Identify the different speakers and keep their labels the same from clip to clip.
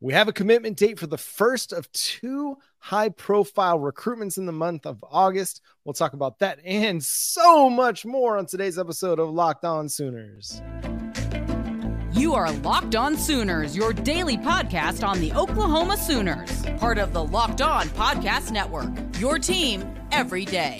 Speaker 1: We have a commitment date for the first of two high profile recruitments in the month of August. We'll talk about that and so much more on today's episode of Locked On Sooners.
Speaker 2: You are Locked On Sooners, your daily podcast on the Oklahoma Sooners, part of the Locked On Podcast Network. Your team every day.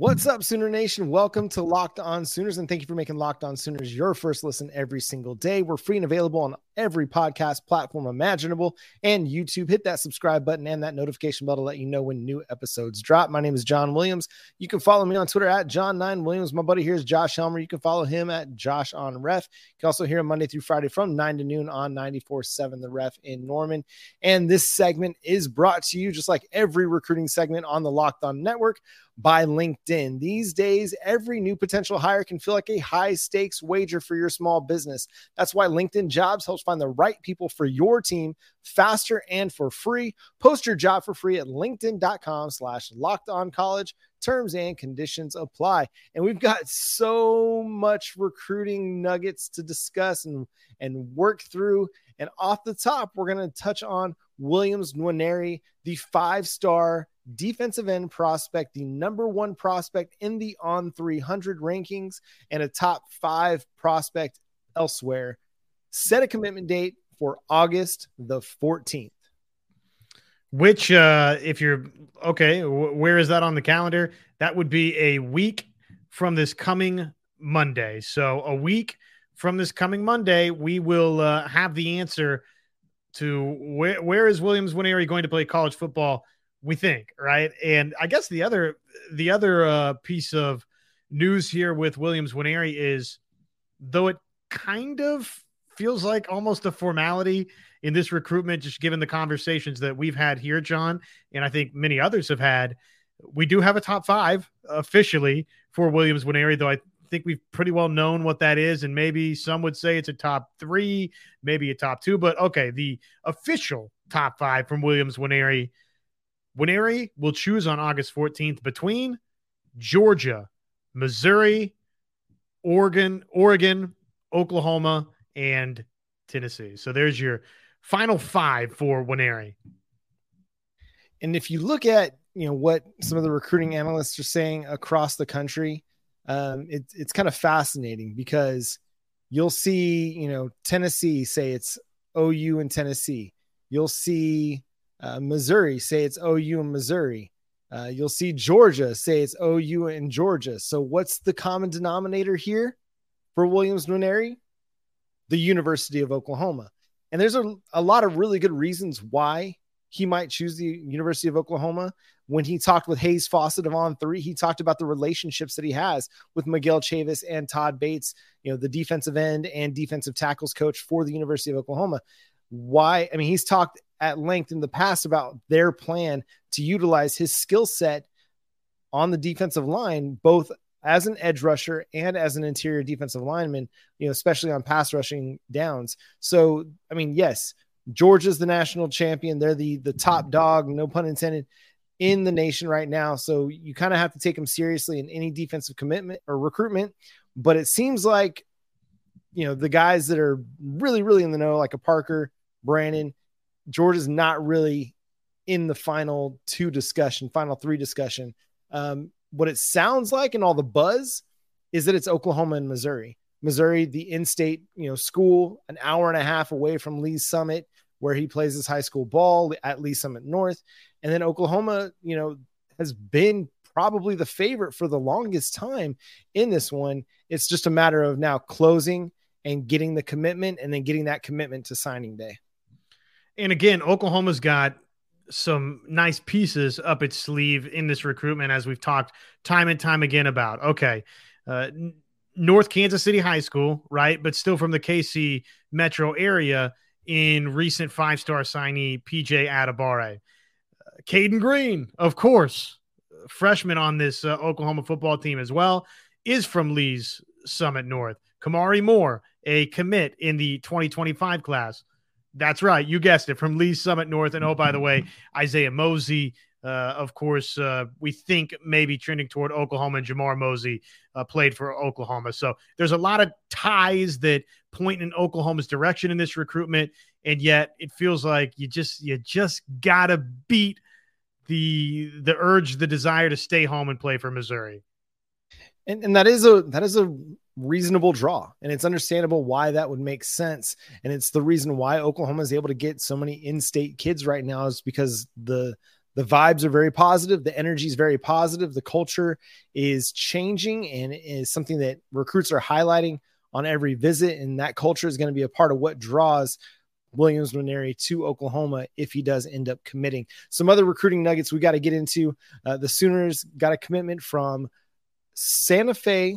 Speaker 1: What's up, Sooner Nation? Welcome to Locked On Sooners, and thank you for making Locked On Sooners your first listen every single day. We're free and available on every podcast platform imaginable and YouTube. Hit that subscribe button and that notification bell to let you know when new episodes drop. My name is John Williams. You can follow me on Twitter at John9Williams. My buddy here is Josh Helmer. You can follow him at Josh on Ref. You can also hear him Monday through Friday from 9 to noon on 94.7 The Ref in Norman. And this segment is brought to you, just like every recruiting segment on the Locked On Network, by LinkedIn. These days, every new potential hire can feel like a high stakes wager for your small business. That's why LinkedIn Jobs helps find the right people for your team faster and for free. Post your job for free at linkedin.com slash locked on college. Terms and conditions apply. And we've got so much recruiting nuggets to discuss and, and work through. And off the top, we're going to touch on Williams Nwaneri, the five star defensive end prospect, the number one prospect in the on 300 rankings, and a top five prospect elsewhere set a commitment date for August the 14th.
Speaker 3: Which, uh, if you're okay, w- where is that on the calendar? That would be a week from this coming Monday. So, a week from this coming Monday, we will uh, have the answer to where where is Williams Nwaneri going to play college football. We think right, and I guess the other the other uh, piece of news here with Williams Nwaneri is though it kind of feels like almost a formality in this recruitment, just given the conversations that we've had here, John, and I think many others have had. We do have a top five officially for Williams Nwaneri, though I think we've pretty well known what that is. And maybe some would say it's a top three, maybe a top two, but okay, the official top five from Williams Nwaneri. Nwaneri will choose on August 14th between Georgia, Missouri, Oregon, Oregon, Oklahoma, and Tennessee. So there's your final five for Nwaneri.
Speaker 1: And if you look at you know what some of the recruiting analysts are saying across the country, um, it, it's kind of fascinating because you'll see you know Tennessee say it's OU and Tennessee. You'll see uh, Missouri say it's OU and Missouri. Uh, you'll see Georgia say it's OU and Georgia. So what's the common denominator here for Williams Nwaneri? the University of Oklahoma. And there's a, a lot of really good reasons why he might choose the University of Oklahoma. When he talked with Hayes Fawcett of On Three, he talked about the relationships that he has with Miguel Chavis and Todd Bates, you know, the defensive end and defensive tackles coach for the University of Oklahoma. Why? I mean, he's talked at length in the past about their plan to utilize his skill set on the defensive line, both as an edge rusher and as an interior defensive lineman, you know, especially on pass rushing downs. So, I mean, yes, Georgia's the national champion. They're the the top dog, no pun intended, in the nation right now. So you kind of have to take them seriously in any defensive commitment or recruitment. But it seems like, you know, the guys that are really, really in the know, like a Parker, Brandon, Georgia's not really in the final two discussion, final three discussion. Um, what it sounds like and all the buzz is that it's Oklahoma and Missouri. Missouri, the in-state, you know, school, an hour and a half away from Lee's Summit, where he plays his high school ball at Lee's Summit North, and then Oklahoma, you know, has been probably the favorite for the longest time in this one. It's just a matter of now closing and getting the commitment, and then getting that commitment to signing day.
Speaker 3: And again, Oklahoma's got some nice pieces up its sleeve in this recruitment, as we've talked time and time again about. Okay, uh, North Kansas City High School, right, but still from the KC metro area. In recent five-star signee PJ Adebawore, uh, Cayden Green, of course, freshman on this uh, Oklahoma football team as well, is from Lee's Summit North. Kamari Moore, a commit in the 2025 class That's right. You guessed it from Lee's Summit North. And oh, by the way, Isaiah Mozee, uh, of course, uh, we think maybe trending toward Oklahoma and Jamar Mozee uh, played for Oklahoma. So there's a lot of ties that point in Oklahoma's direction in this recruitment. And yet it feels like you just, you just got to beat the, the urge, the desire to stay home and play for Missouri.
Speaker 1: And, and that is a, that is a reasonable draw and it's understandable why that would make sense and it's the reason why oklahoma is able to get so many in-state kids right now is because the the vibes are very positive the energy is very positive the culture is changing and is something that recruits are highlighting on every visit and that culture is going to be a part of what draws Williams Nwaneri to Oklahoma if he does end up committing. Some other recruiting nuggets we got to get into. Uh, the Sooners got a commitment from Santa Fe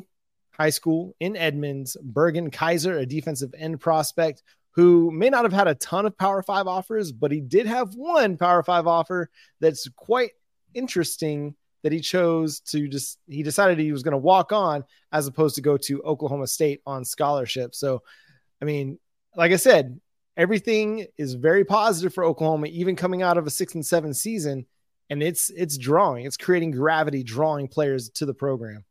Speaker 1: High School in Edmonds, Bergen Kaiser, a defensive end prospect who may not have had a ton of Power Five offers, but he did have one Power Five offer that's quite interesting that he chose to just he decided he was going to walk on as opposed to go to Oklahoma State on scholarship. So, I mean, like I said, everything is very positive for Oklahoma, even coming out of a six and seven season, and it's it's drawing, it's creating gravity, drawing players to the program.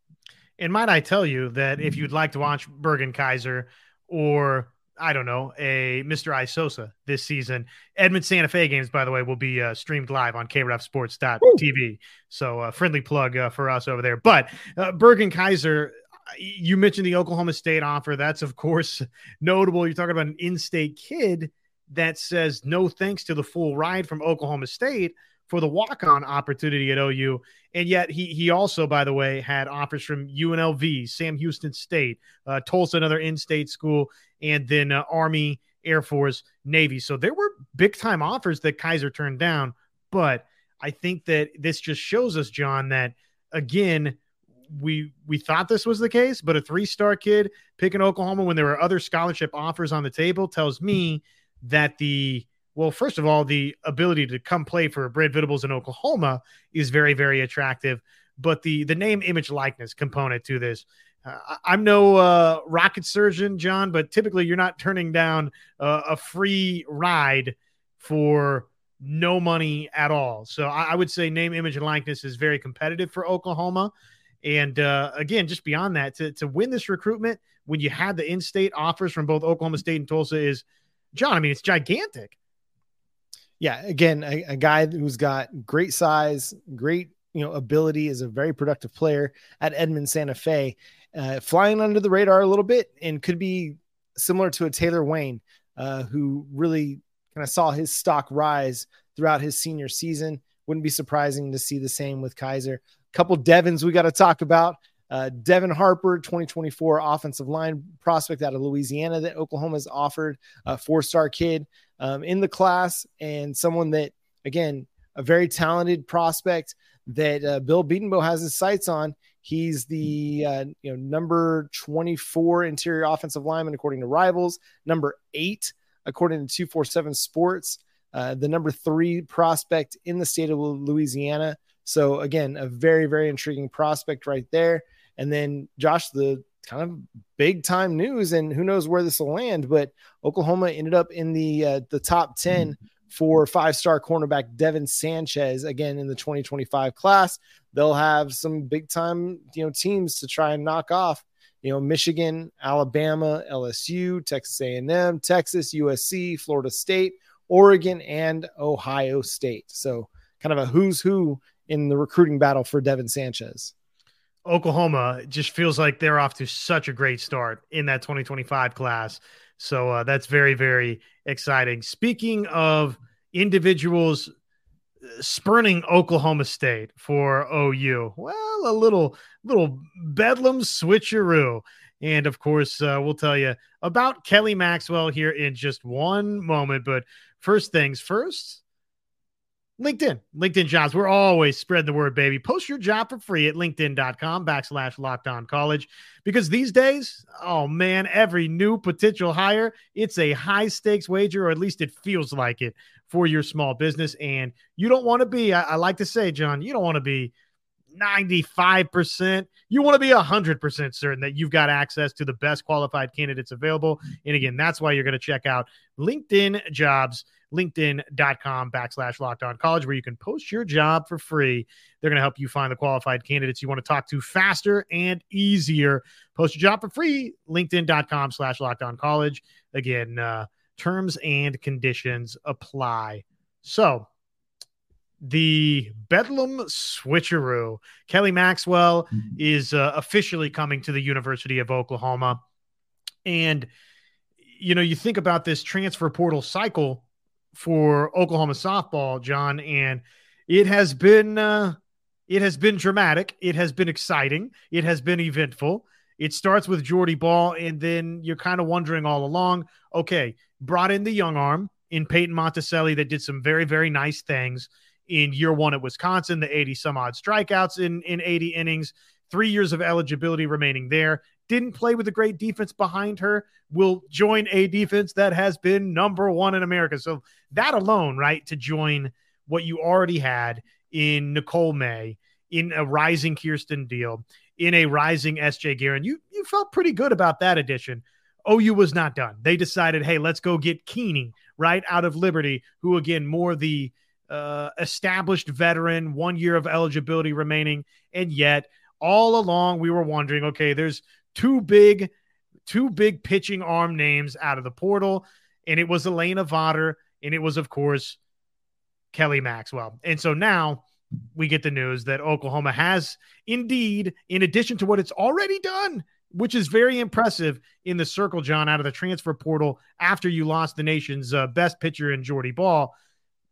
Speaker 3: And might I tell you that if you'd like to watch Bergen Kaiser or I don't know, a Mr. Isosa this season. Edmond Santa Fe games, by the way, will be uh, streamed live on KREFSports.tv. So, uh, friendly plug uh, for us over there. But uh, Bergen Kaiser, you mentioned the Oklahoma State offer. That's, of course, notable. You're talking about an in state kid that says no thanks to the full ride from Oklahoma State for the walk on opportunity at OU. And yet he he also, by the way, had offers from UNLV, Sam Houston State, uh, Tulsa, another in-state school, and then uh, Army, Air Force, Navy. So there were big time offers that Kaiser turned down. But I think that this just shows us, John, that again, we we thought this was the case, but a three-star kid picking Oklahoma when there were other scholarship offers on the table tells me that the well, first of all, the ability to come play for Brad Venables in Oklahoma is very, very attractive. But the the name, image, likeness component to this, uh, I'm no uh, rocket surgeon, John, but typically you're not turning down uh, a free ride for no money at all. So I, I, would say name, image, and likeness is very competitive for Oklahoma. And uh, again, just beyond that, to, to win this recruitment when you had the in-state offers from both Oklahoma State and Tulsa is, John. I mean, it's gigantic
Speaker 1: yeah, again, a, a, guy who's got great size, great you know ability, is a very productive player at Edmond Santa Fe, uh, flying under the radar a little bit, and could be similar to a Taylor Wayne, uh, who really kind of saw his stock rise throughout his senior season. Wouldn't be surprising to see the same with Kaiser. A couple Devins we got to talk about. Uh, Devin Harper, 2024 offensive line prospect out of Louisiana that Oklahoma's offered, a four star kid um, in the class, and someone that, again, a very talented prospect that uh, Bill Bedenbaugh has his sights on. He's the uh, you know number 24 interior offensive lineman according to Rivals, number eight according to 247 Sports, uh, the number three prospect in the state of Louisiana. So again, a very very intriguing prospect right there. And then Josh, the kind of big time news, and who knows where this will land, but Oklahoma ended up in the uh, the top 10 for five star cornerback Devin Sanchez again in the 2025 class. They'll have some big time you know teams to try and knock off. You know, Michigan, Alabama, LSU, Texas A&M, Texas, USC, Florida State, Oregon, and Ohio State. So, kind of a who's who in the recruiting battle for Devin Sanchez.
Speaker 3: Oklahoma just feels like they're off to such a great start in that 2025 class. So uh, that's very, very exciting. Speaking of individuals uh, spurning Oklahoma State for OU, well, a little, little bedlam switcheroo. And of course, uh, we'll tell you about Kelly Maxwell here in just one moment. But first things first, LinkedIn, LinkedIn jobs. We're always spread the word, baby. Post your job for free at linkedin.com backslash locked on college. Because these days, oh man, every new potential hire, it's a high stakes wager, or at least it feels like it for your small business. And you don't want to be, I, I like to say, John, you don't want to be 95%. You want to be 100% certain that you've got access to the best qualified candidates available. And again, that's why you're going to check out LinkedIn Jobs, linkedin.com backslash locked on college, where you can post your job for free. They're going to help you find the qualified candidates you want to talk to faster and easier. Post your job for free, linkedin.com slash locked on college. Again, uh, terms and conditions apply. So, the Bedlam switcheroo. Kelly Maxwell mm-hmm. is uh, officially coming to the University of Oklahoma. And, you know, you think about this transfer portal cycle for Oklahoma softball, John, and it has been. Uh, it has been dramatic. It has been exciting. It has been eventful. It starts with Jordy Bahl, and then you're kind of wondering all along okay, brought in the young arm in Peyton Monticelli that did some very, very nice things in year one at Wisconsin, the 80 some odd strikeouts in, in 80 innings, three years of eligibility remaining there. Didn't play with a great defense behind her, will join a defense that has been number one in America. So that alone, right, to join what you already had in Nicole May, in a rising Kierston Deal, in a rising SJ Guerin, you you felt pretty good about that addition. OU was not done. They decided, hey, let's go get Keeney right out of Liberty, who again more the uh, established veteran, one year of eligibility remaining. And yet, all along, we were wondering okay, there's two big, two big pitching arm names out of the portal. And it was Alana Vawter, and it was, of course, Kelly Maxwell. And so now we get the news that Oklahoma has indeed, in addition to what it's already done, which is very impressive in the circle, John, out of the transfer portal after you lost the nation's uh, best pitcher in Jordy Bahl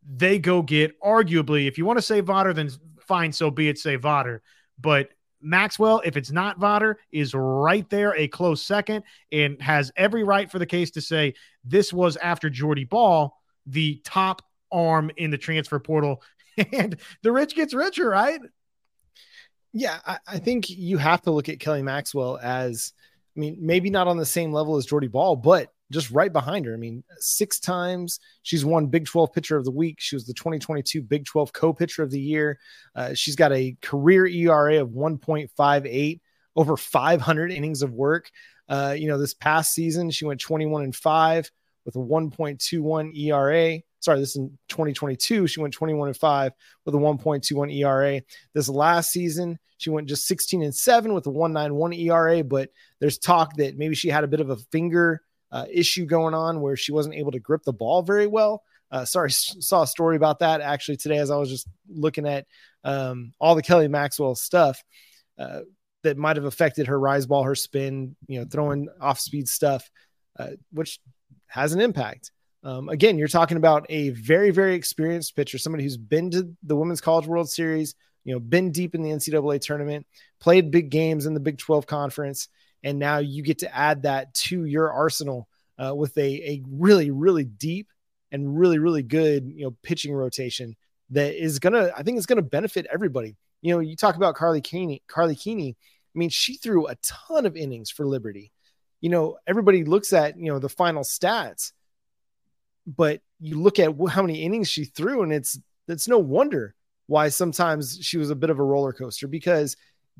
Speaker 3: they go get arguably, if you want to say Vawter, then fine, so be it, say Vawter. But Maxwell, if it's not Vawter, is right there, a close second, and has every right for the case to say this was after Jordy Bahl, the top arm in the transfer portal. And the rich gets richer, right?
Speaker 1: Yeah, I, I think you have to look at Kelly Maxwell as, I mean, maybe not on the same level as Jordy Bahl, but just right behind her. I mean, six times she's won Big 12 Pitcher of the Week. She was the 2022 Big 12 Co Pitcher of the Year. Uh, she's got a career ERA of 1.58, over 500 innings of work. Uh, you know, this past season she went 21 and five with a 1.21 ERA. Sorry, this is in 2022. She went 21 and five with a 1.21 ERA. This last season, she went just 16 and seven with a 191 ERA. But there's talk that maybe she had a bit of a finger uh, issue going on where she wasn't able to grip the ball very well. Uh, sorry, saw a story about that actually today as I was just looking at um, all the Kelly Maxwell stuff uh, that might have affected her rise ball, her spin, you know, throwing off speed stuff, uh, which has an impact. Um, again, you're talking about a very, very experienced pitcher, somebody who's been to the Women's College World Series, you know, been deep in the NCAA tournament, played big games in the Big 12 conference, and now you get to add that to your arsenal uh, with a, a really really deep and really really good you know pitching rotation that is gonna I think it's gonna benefit everybody. You know, you talk about Karlie Keeney, Karlie Keeney. I mean, she threw a ton of innings for Liberty. You know, everybody looks at you know the final stats, but you look at how many innings she threw, and it's it's no wonder why sometimes she was a bit of a roller coaster because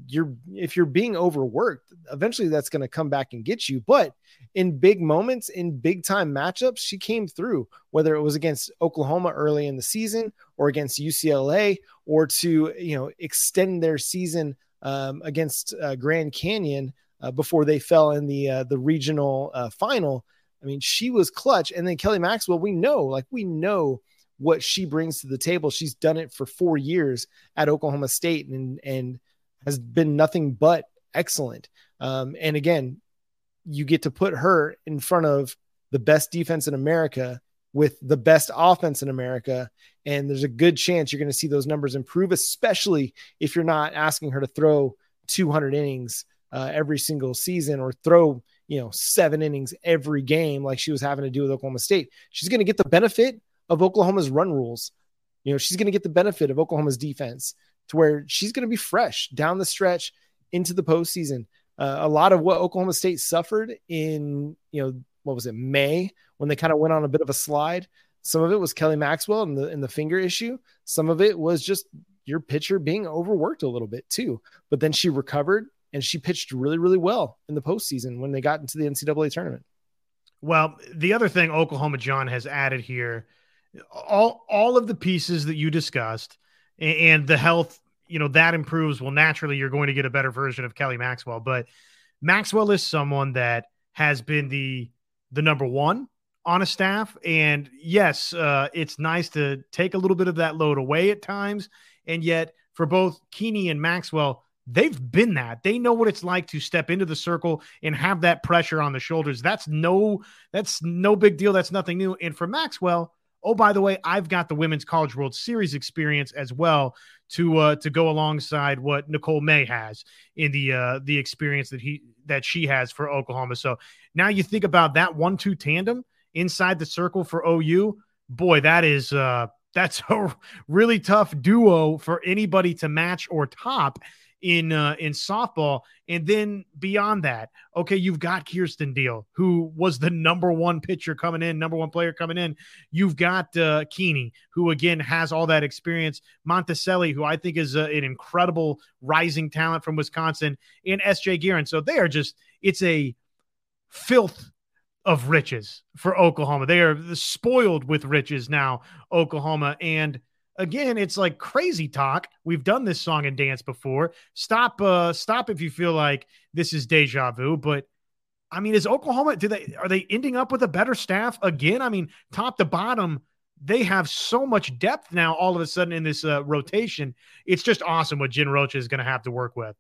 Speaker 1: you're if you're being overworked, eventually that's going to come back and get you. But in big moments, in big time matchups, she came through, whether it was against Oklahoma early in the season or against UCLA or to, you know, extend their season um, against uh, Grand Canyon uh, before they fell in the uh, the regional uh, final. I mean, she was clutch. And then Kelly Maxwell, we know, like we know what she brings to the table. She's done it for four years at Oklahoma State and and has been nothing but excellent. Um, and again, you get to put her in front of the best defense in America with the best offense in America. And there's a good chance you're going to see those numbers improve, especially if you're not asking her to throw 200 innings uh, every single season or throw, you know, seven innings every game like she was having to do with Oklahoma State. She's going to get the benefit of Oklahoma's run rules. You know, she's going to get the benefit of Oklahoma's defense to where she's going to be fresh down the stretch into the postseason. Uh, a lot of what Oklahoma State suffered in, you know, what was it, May, when they kind of went on a bit of a slide. Some of it was Kelly Maxwell and the and the finger issue. Some of it was just your pitcher being overworked a little bit too. But then she recovered and she pitched really, really well in the postseason when they got into the NCAA tournament.
Speaker 3: Well, the other thing Oklahoma John has added here, all all of the pieces that you discussed and the health, you know, that improves. Well, naturally, you're going to get a better version of Kelly Maxwell. But Maxwell is someone that has been the the number one on a staff. And yes, uh, it's nice to take a little bit of that load away at times. And yet, for both Keeney and Maxwell, they've been that. They know what it's like to step into the circle and have that pressure on the shoulders. That's no, that's no big deal. That's nothing new. And for Maxwell, oh by the way, I've got the Women's College World Series experience as well to uh, to go alongside what Nicole May has in the uh, the experience that he that she has for Oklahoma. So now you think about that one-two tandem inside the circle for OU. Boy, that is uh, that's a really tough duo for anybody to match or top in uh, in softball. And then beyond that, okay, you've got Kierston Deal, who was the number one pitcher coming in, number one player coming in. You've got uh, Keeney, who again has all that experience. Monticelli, who I think is uh, an incredible rising talent from Wisconsin, and S.J. Guerin. So they are just it's a filth of riches for Oklahoma. They are spoiled with riches now, Oklahoma. And again, it's like crazy talk. We've done this song and dance before. Stop, uh, stop if you feel like this is deja vu. But I mean, is Oklahoma? Do they are they ending up with a better staff again? I mean, top to bottom, they have so much depth now. All of a sudden in this uh, rotation, it's just awesome what Jen Rocha is going to have to work with.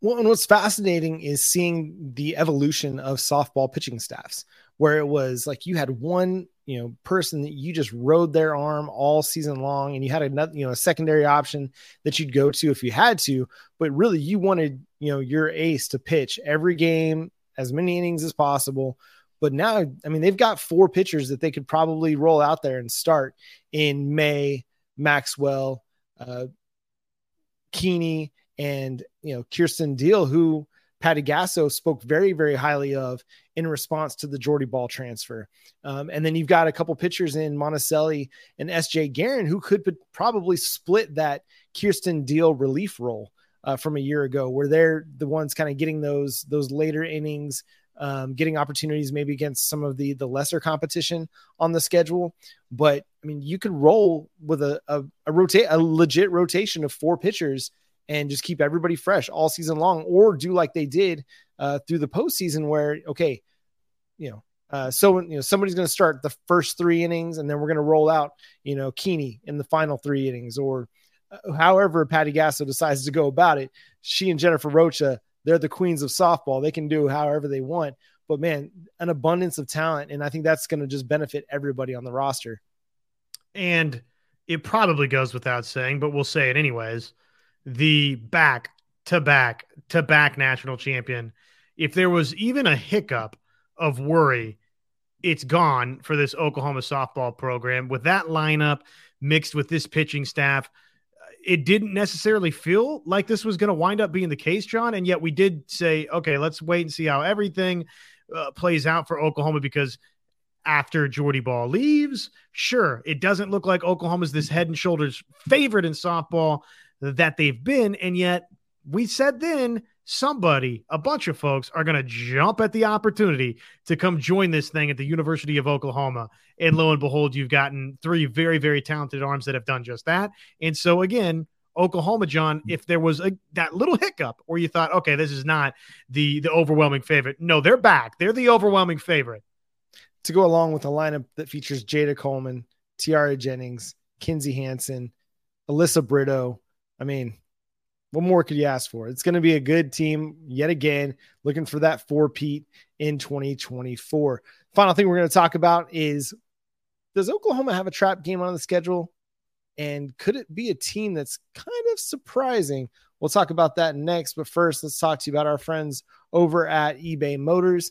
Speaker 1: Well, and what's fascinating is seeing the evolution of softball pitching staffs, where it was like you had one, you know, person that you just rode their arm all season long, and you had another, you know, a secondary option that you'd go to if you had to, but really you wanted, you know, your ace to pitch every game, as many innings as possible. But now, I mean, they've got four pitchers that they could probably roll out there and start in May, Maxwell, uh, Keeney, and you know Kierston Deal, who Patty Gasso spoke very, very highly of in response to the Jordy Bahl transfer. Um, and then you've got a couple pitchers in Monticelli and SJ Guerin who could probably split that Kierston Deal relief role uh, from a year ago, where they're the ones kind of getting those those later innings, um, getting opportunities maybe against some of the the lesser competition on the schedule. But I mean, you could roll with a a, a rotate a legit rotation of four pitchers and just keep everybody fresh all season long, or do like they did uh, through the postseason, where okay, you know, uh, so you know somebody's going to start the first three innings, and then we're going to roll out, you know, Keeney in the final three innings, or uh, however Patty Gasso decides to go about it. She and Jennifer Rocha, they're the queens of softball. They can do however they want. But man, an abundance of talent, and I think that's going to just benefit everybody on the roster.
Speaker 3: And it probably goes without saying, but we'll say it anyways the back to back to back national champion. If there was even a hiccup of worry, it's gone for this Oklahoma softball program. With that lineup mixed with this pitching staff, it didn't necessarily feel like this was going to wind up being the case, John. And yet we did say, okay, let's wait and see how everything uh, plays out for Oklahoma because after Jordy Bahl leaves, sure, it doesn't look like Oklahoma's this head and shoulders favorite in softball that they've been. And yet, we said then somebody, a bunch of folks are going to jump at the opportunity to come join this thing at the University of Oklahoma. And lo and behold, you've gotten three very, very talented arms that have done just that. And so, again, Oklahoma, John, if there was a that little hiccup where you thought, okay, this is not the the overwhelming favorite. No, they're back. They're the overwhelming favorite.
Speaker 1: To go along with a lineup that features Jayda Coleman, Tiare Jennings, Kinzie Hansen, Alyssa Brito, I mean, what more could you ask for? It's going to be a good team yet again, looking for that four Pete in 2024. Final thing we're going to talk about is does Oklahoma have a trap game on the schedule? And could it be a team that's kind of surprising? We'll talk about that next. But first, let's talk to you about our friends over at eBay Motors.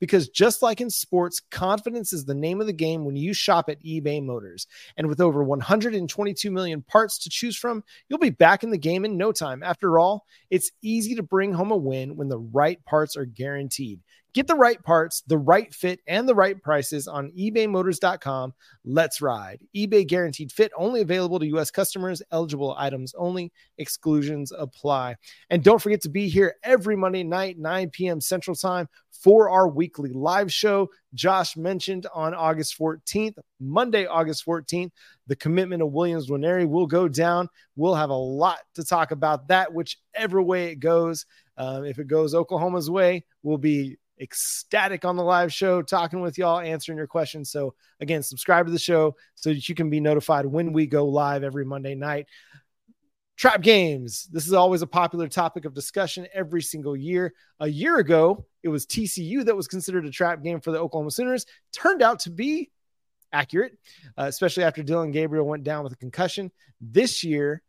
Speaker 1: Because just like in sports, confidence is the name of the game when you shop at eBay Motors. And with over 122 million parts to choose from, you'll be back in the game in no time. After all, it's easy to bring home a win when the right parts are guaranteed. Get the right parts, the right fit, and the right prices on ebaymotors.com. Let's ride. eBay guaranteed fit only available to U.S. customers, eligible items only, exclusions apply. And don't forget to be here every Monday night, 9 p.m. Central Time for our weekly live show. Josh mentioned on August 14th, Monday, August 14th, the commitment of Williams Nwaneri will go down. We'll have a lot to talk about that, whichever way it goes. Um, if it goes Oklahoma's way, we'll be ecstatic on the live show, talking with y'all, answering your questions. So, again, subscribe to the show so that you can be notified when we go live every Monday night. Trap games. This is always a popular topic of discussion every single year. A year ago, it was TCU that was considered a trap game for the Oklahoma Sooners. Turned out to be accurate, uh, especially after Dillon Gabriel went down with a concussion. This year,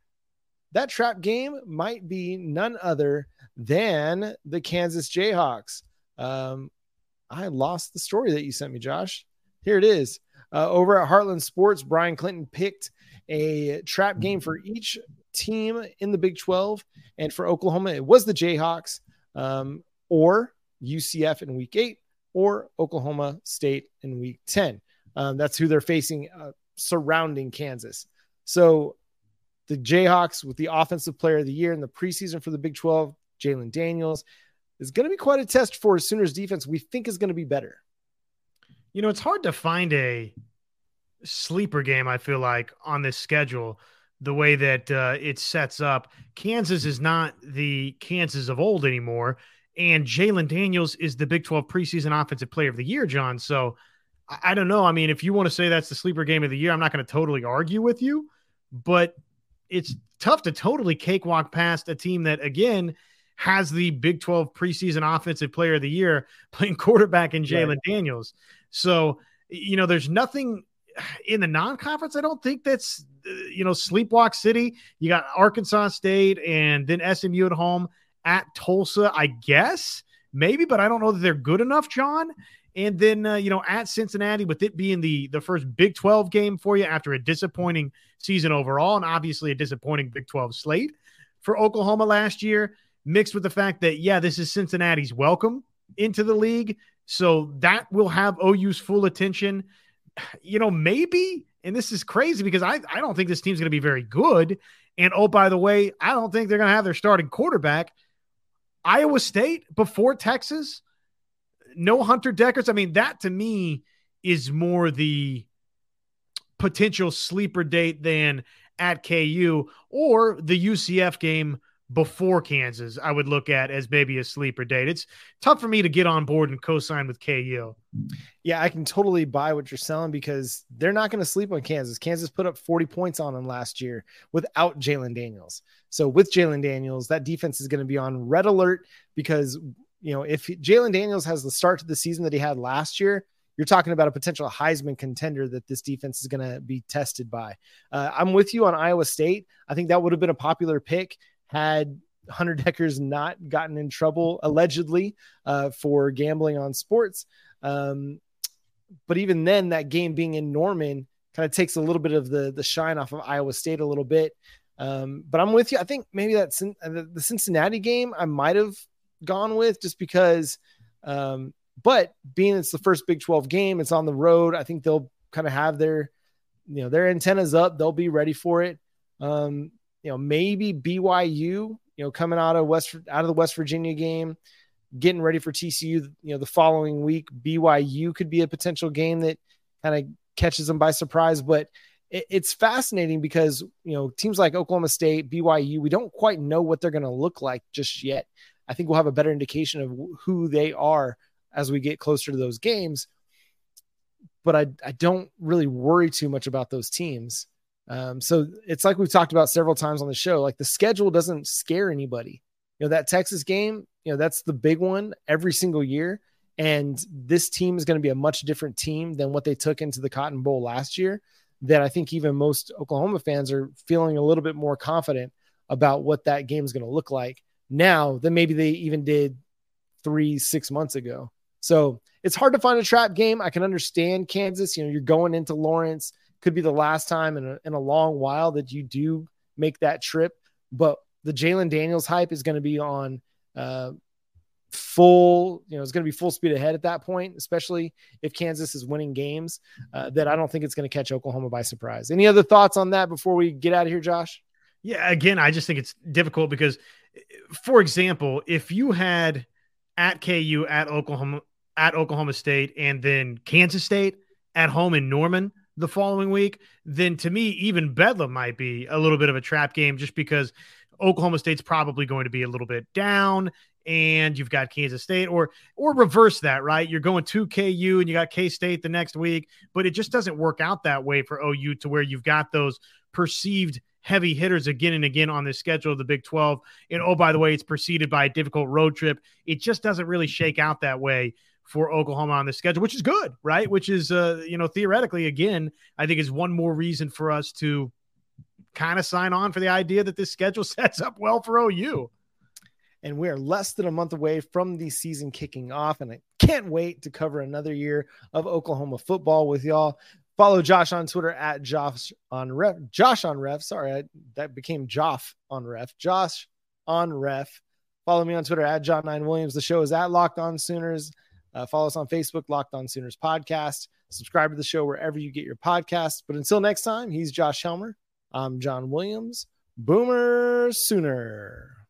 Speaker 1: that trap game might be none other than the Kansas Jayhawks. Um, I lost the story that you sent me, Josh. Here it is. Uh, over at Heartland Sports, Brian Clinton picked a trap game for each team in the Big 12. And for Oklahoma, it was the Jayhawks um, or UCF in week eight or Oklahoma State in week 10. Um, that's who they're facing uh, surrounding Kansas. So the Jayhawks with the offensive player of the year in the preseason for the Big 12, Jalen Daniels, is going to be quite a test for Sooners defense. We think is going to be better.
Speaker 3: You know, it's hard to find a sleeper game, I feel like, on this schedule the way that uh, it sets up. Kansas is not the Kansas of old anymore. And Jalen Daniels is the Big 12 preseason offensive player of the year, John. So I, I don't know. I mean, if you want to say that's the sleeper game of the year, I'm not going to totally argue with you, but it's tough to totally cakewalk past a team that, again, has the Big 12 preseason offensive player of the year playing quarterback in Jalen right. Daniels. So, you know, there's nothing in the non-conference, I don't think that's uh, you know sleepwalk city. You got Arkansas State and then SMU at home at Tulsa. I guess maybe, but I don't know that they're good enough, John. And then uh, you know at Cincinnati, with it being the the first Big Twelve game for you after a disappointing season overall, and obviously a disappointing Big Twelve slate for Oklahoma last year, mixed with the fact that yeah, this is Cincinnati's welcome into the league, so that will have OU's full attention you know, maybe, and this is crazy because I, I don't think this team's going to be very good. And oh, by the way, I don't think they're going to have their starting quarterback. Iowa State before Texas, no Hunter Dekkers. I mean, that to me is more the potential sleeper date than at KU or the UCF game before Kansas, I would look at as maybe a sleeper date. It's tough for me to get on board and co-sign with KU.
Speaker 1: Yeah, I can totally buy what you're selling because they're not going to sleep on Kansas. Kansas put up 40 points on them last year without Jalen Daniels. So with Jalen Daniels, that defense is going to be on red alert because you know if Jalen Daniels has the start to the season that he had last year, you're talking about a potential Heisman contender that this defense is going to be tested by. Uh, I'm with you on Iowa State. I think that would have been a popular pick had Hunter Dekkers not gotten in trouble allegedly uh, for gambling on sports. Um, but even then, that game being in Norman kind of takes a little bit of the the shine off of Iowa State a little bit. Um, but I'm with you. I think maybe that uh, the Cincinnati game I might have gone with just because. Um, but being it's the first Big 12 game, it's on the road. I think they'll kind of have their, you know, their antennas up. They'll be ready for it. Um, you know, maybe BYU, you know, coming out of West out of the West Virginia game, getting ready for TCU, you know, the following week, BYU could be a potential game that kind of catches them by surprise. But it, it's fascinating because you know teams like Oklahoma State, BYU, we don't quite know what they're going to look like just yet. I think we'll have a better indication of who they are as we get closer to those games. but I, I don't really worry too much about those teams. Um, so it's like we've talked about several times on the show. Like the schedule doesn't scare anybody. You know that Texas game. You know that's the big one every single year. And this team is going to be a much different team than what they took into the Cotton Bowl last year. That I think even most Oklahoma fans are feeling a little bit more confident about what that game is going to look like now than maybe they even did three, six months ago. So it's hard to find a trap game. I can understand Kansas. You know, you're going into Lawrence, could be the last time in a, in a long while that you do make that trip. But the Jalen Daniels hype is going to be on uh, full, you know, it's going to be full speed ahead at that point, especially if Kansas is winning games. Uh, that I don't think it's going to catch Oklahoma by surprise. Any other thoughts on that before we get out of here, Josh?
Speaker 3: Yeah, again, I just think it's difficult because, for example, if you had at KU, at Oklahoma, at Oklahoma State, and then Kansas State at home in Norman the following week, then to me, even Bedlam might be a little bit of a trap game just because Oklahoma State's probably going to be a little bit down and you've got Kansas State or or reverse that, right? You're going to KU and you got K State the next week, but it just doesn't work out that way for OU to where you've got those perceived heavy hitters again and again on the schedule of the Big 12. And oh, by the way, it's preceded by a difficult road trip. It just doesn't really shake out that way for Oklahoma on the schedule, which is good, right? Which is, uh, you know, theoretically, again, I think is one more reason for us to kind of sign on for the idea that this schedule sets up well for OU.
Speaker 1: And we are less than a month away from the season kicking off. And I can't wait to cover another year of Oklahoma football with y'all. Follow Josh on Twitter at Josh on Ref. Josh on Ref. Sorry, I, that became Joff on Ref. Josh on Ref. Follow me on Twitter at John Nine Williams. The show is at Locked On Sooners. Uh, follow us on Facebook, Locked On Sooners Podcast. Subscribe to the show wherever you get your podcasts. But until next time, he's Josh Helmer. I'm John Williams. Boomer Sooner.